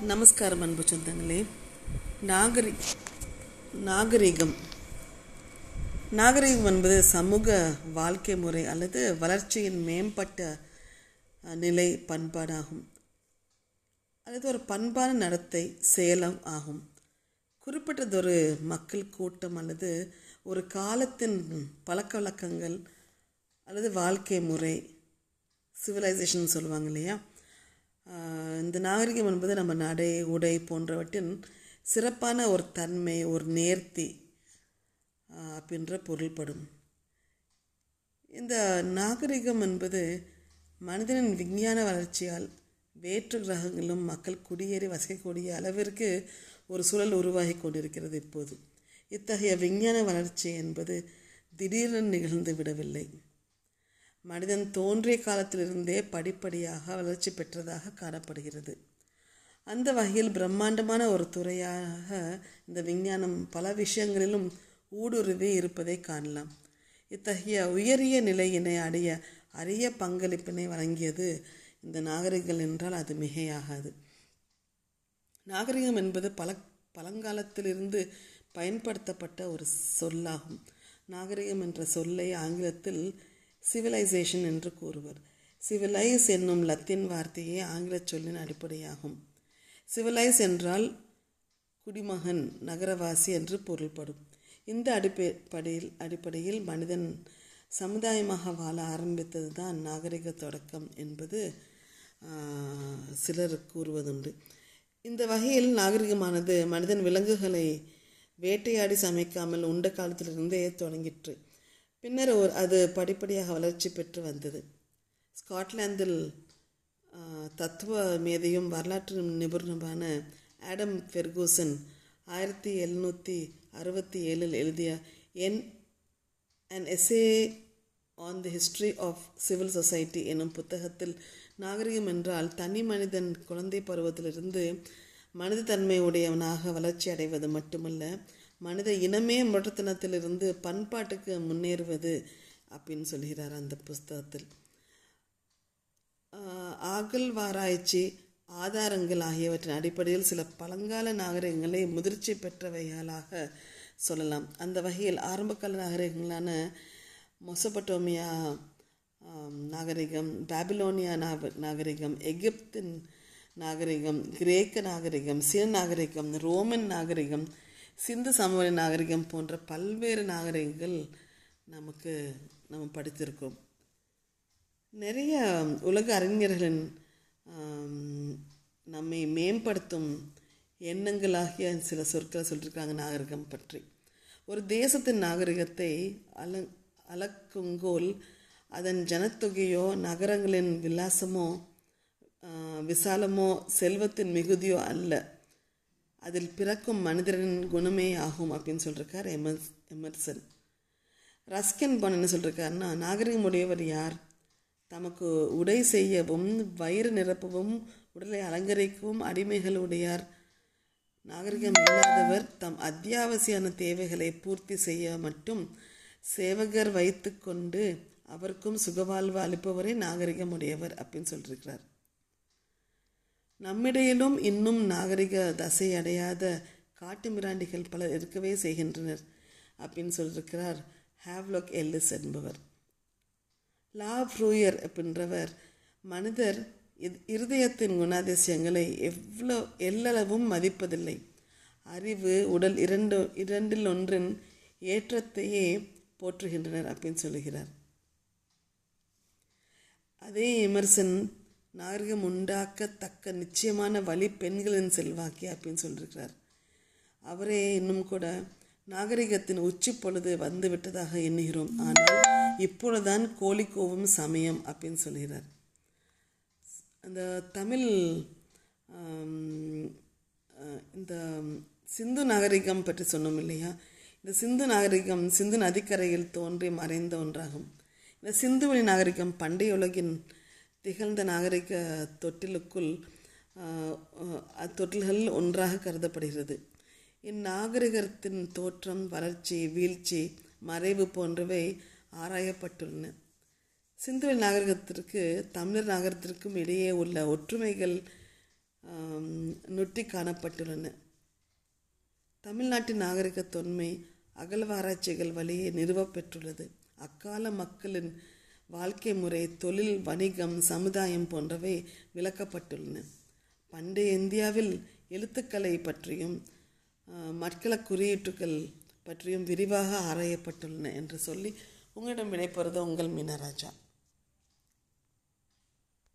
நமஸ்காரம் அன்பு சொந்தங்களே. நாகரி நாகரிகம். நாகரிகம் என்பது சமூக வாழ்க்கை முறை அல்லது வளர்ச்சியின் மேம்பட்ட நிலை பண்பாடாகும். அல்லது ஒரு பண்பான நடத்தை செயலம் ஆகும். குறிப்பிட்டதொரு மக்கள் கூட்டம் அல்லது ஒரு காலத்தின் பழக்க வழக்கங்கள் அல்லது வாழ்க்கை முறை சிவிலைசேஷன் சொல்லுவாங்க இல்லையா? இந்த நாகரிகம் என்பது நம்ம நடை உடை போன்றவற்றின் சிறப்பான ஒரு தன்மை ஒரு நேர்த்தி அப்படின்ற பொருள்படும். இந்த நாகரிகம் என்பது மனிதனின் விஞ்ஞான வளர்ச்சியால் வேற்று கிரகங்களும் மக்கள் குடியேறி வசிக்கக்கூடிய அளவிற்கு ஒரு சூழல் உருவாகி கொண்டிருக்கிறது இப்போது. இத்தகைய விஞ்ஞான வளர்ச்சி என்பது திடீரென நிகழ்ந்து விடவில்லை. மனிதன் தோன்றிய காலத்திலிருந்தே படிப்படியாக வளர்ச்சி பெற்றதாக காணப்படுகிறது. அந்த வகையில் பிரம்மாண்டமான ஒரு துறையாக இந்த விஞ்ஞானம் பல விஷயங்களிலும் ஊடுருவி இருப்பதை காணலாம். இத்தகைய உயரிய நிலையினை அடைய அரிய பங்களிப்பினை வழங்கியது இந்த நாகரிகங்கள் என்றால் அது மிகையாகாது. நாகரிகம் என்பது பல பழங்காலத்திலிருந்து பயன்படுத்தப்பட்ட ஒரு சொல்லாகும். நாகரிகம் என்ற சொல்லை ஆங்கிலத்தில் சிவிலைசேஷன் என்று கூறுவர். சிவிலைஸ் என்னும் லத்தீன் வார்த்தையே ஆங்கில சொல்லின் அடிப்படையாகும். சிவிலைஸ் என்றால் குடிமகன் நகரவாசி என்று பொருள்படும். இந்த அடிப்படையில் அடிப்படையில் மனிதன் சமுதாயமாக வாழ ஆரம்பித்தது தான் நாகரிக தொடக்கம் என்பது சிலர் கூறுவதுண்டு. இந்த வகையில் நாகரிகமானது மனிதன் விலங்குகளை வேட்டையாடி சமைக்காமல் உண்ட காலத்திலிருந்தே தொடங்கிற்று. பின்னர் ஒரு அது படிப்படியாக வளர்ச்சி பெற்று வந்தது. ஸ்காட்லாந்தில் தத்துவ மேதையும் வரலாற்று நிபுணருமான ஆடம் ஃபெர்கூசன் ஆயிரத்தி எழுநூற்றி அறுபத்தி ஏழில் எழுதிய என் an essay on the history of civil society எனும் புத்தகத்தில் நாகரிகம் என்றால் தனி மனிதன் குழந்தை பருவத்திலிருந்து மனித உடையவனாக வளர்ச்சி அடைவது மட்டுமல்ல மனித இனமே முரட்டுத்தனத்திலிருந்து பண்பாட்டுக்கு முன்னேறுவது அப்படின்னு சொல்கிறார் அந்த புஸ்தகத்தில். ஆஹ், அகழ்வாராய்ச்சி ஆதாரங்கள் ஆகியவற்றின் அடிப்படையில் சில பழங்கால நாகரிகங்களை முதிர்ச்சி பெற்றவைகளாக சொல்லலாம். அந்த வகையில் ஆரம்பகால நாகரிகங்களான மொசபட்டோமியா நாகரிகம் பாபிலோனியா நாக- நாகரிகம் எகிப்தின் நாகரிகம் கிரேக்க நாகரிகம் சீன நாகரிகம் ரோமன் நாகரிகம் சிந்து சமவெளி நாகரிகம் போன்ற பல்வேறு நாகரிகங்கள் நமக்கு நம்ம படித்திருக்கோம் நிறைய உலக அறிஞர்களின் நம்மை மேம்படுத்தும் எண்ணங்களாகிய சில சொற்களை சொல்லியிருக்காங்க நாகரிகம் பற்றி. ஒரு தேசத்தின் நாகரிகத்தை அல அளக்குங்கோல் அதன் ஜனத்தொகையோ நகரங்களின் விலாசமோ விசாலமோ செல்வத்தின் மிகுதியோ அல்ல. அதில் பிறக்கும் மனிதரின் குணமே ஆகும் அப்படின்னு சொல்லியிருக்கார் எமர்ஸ் எமர்சன். ரஸ்கின் பான் என்ன சொல்லியிருக்காருன்னா நாகரிகம் உடையவர் யார்? தமக்கு உடை செய்யவும் வயிறு நிரப்பவும் உடலை அலங்கரிக்கவும் அடிமைகள் உடையார். நாகரிகம் இல்லாதவர் தம் அத்தியாவசியான தேவைகளை பூர்த்தி செய்ய மட்டும் சேவகர் வைத்துக்கொண்டு அவருக்கும் சுகவாழ்வு அளிப்பவரே நாகரிகம் உடையவர் அப்படின்னு சொல்லியிருக்கிறார் நம்மிடையிலும் இன்னும் நாகரிக தசை அடையாத காட்டு மிராண்டிகள் பலர் இருக்கவே செய்கின்றனர். அப்படின்னு சொல்லியிருக்கிறார் ஹேவ்லோக் எல்லிஸ் என்பவர். லா ஃப்ரூயர் அப்படின்றவர் மனிதர் இருதயத்தின் குணாதிசயங்களை எவ்வளோ எல்லளவும் மதிப்பதில்லை. அறிவு உடல் இரண்டு இரண்டில் ஒன்றின் ஏற்றத்தையே போற்றுகின்றனர் அப்படின்னு சொல்லுகிறார். அதே எமர்சன் நாகரிகம் உண்டாக்கத்தக்க நிச்சயமான வழி பெண்களின் செல்வாக்கி அப்படின்னு சொல்லியிருக்கிறார் அவரே இன்னும் கூட நாகரிகத்தின் உச்சி பொழுது வந்து விட்டதாக எண்ணுகிறோம். ஆனால் இப்பொழுதுதான் கோழிக்கோவும் சமயம் அப்படின்னு சொல்கிறார். அந்த தமிழ் அஹ், இந்த சிந்து நாகரிகம் பற்றி சொன்னோம் இல்லையா? இந்த சிந்து நாகரிகம் சிந்து நதிக்கரையில் தோன்றி மறைந்த ஒன்றாகும். இந்த சிந்து வழி நாகரிகம் பண்டைய உலகின் திகழ்ந்த நாகரிக தொட்டிலுக்குள் அத்தொட்டில்கள் ஒன்றாக கருதப்படுகிறது. இந்நாகரிகத்தின் தோற்றம் வளர்ச்சி வீழ்ச்சி மறைவு போன்றவை ஆராயப்பட்டுள்ளன. சிந்துவெளி நாகரிகத்திற்கு தமிழர் நாகரிகத்திற்கும் இடையே உள்ள ஒற்றுமைகள் நொட்டி காணப்பட்டுள்ளன. தமிழ்நாட்டின் நாகரிக தொன்மை அகழ்வாராய்ச்சிகள் வழியே நிறுவப்பெற்றுள்ளது. அக்கால மக்களின் வாழ்க்கை முறை தொழில் வணிகம் சமுதாயம் போன்றவை விளக்கப்பட்டுள்ளன. பண்டைய இந்தியாவில் எழுத்துக்களை பற்றியும் மட்கள குறியீட்டுகள் பற்றியும் விரிவாக ஆராயப்பட்டுள்ளன என்று சொல்லி உங்களிடம் விடைபெறுவது உங்கள் மீனராஜா.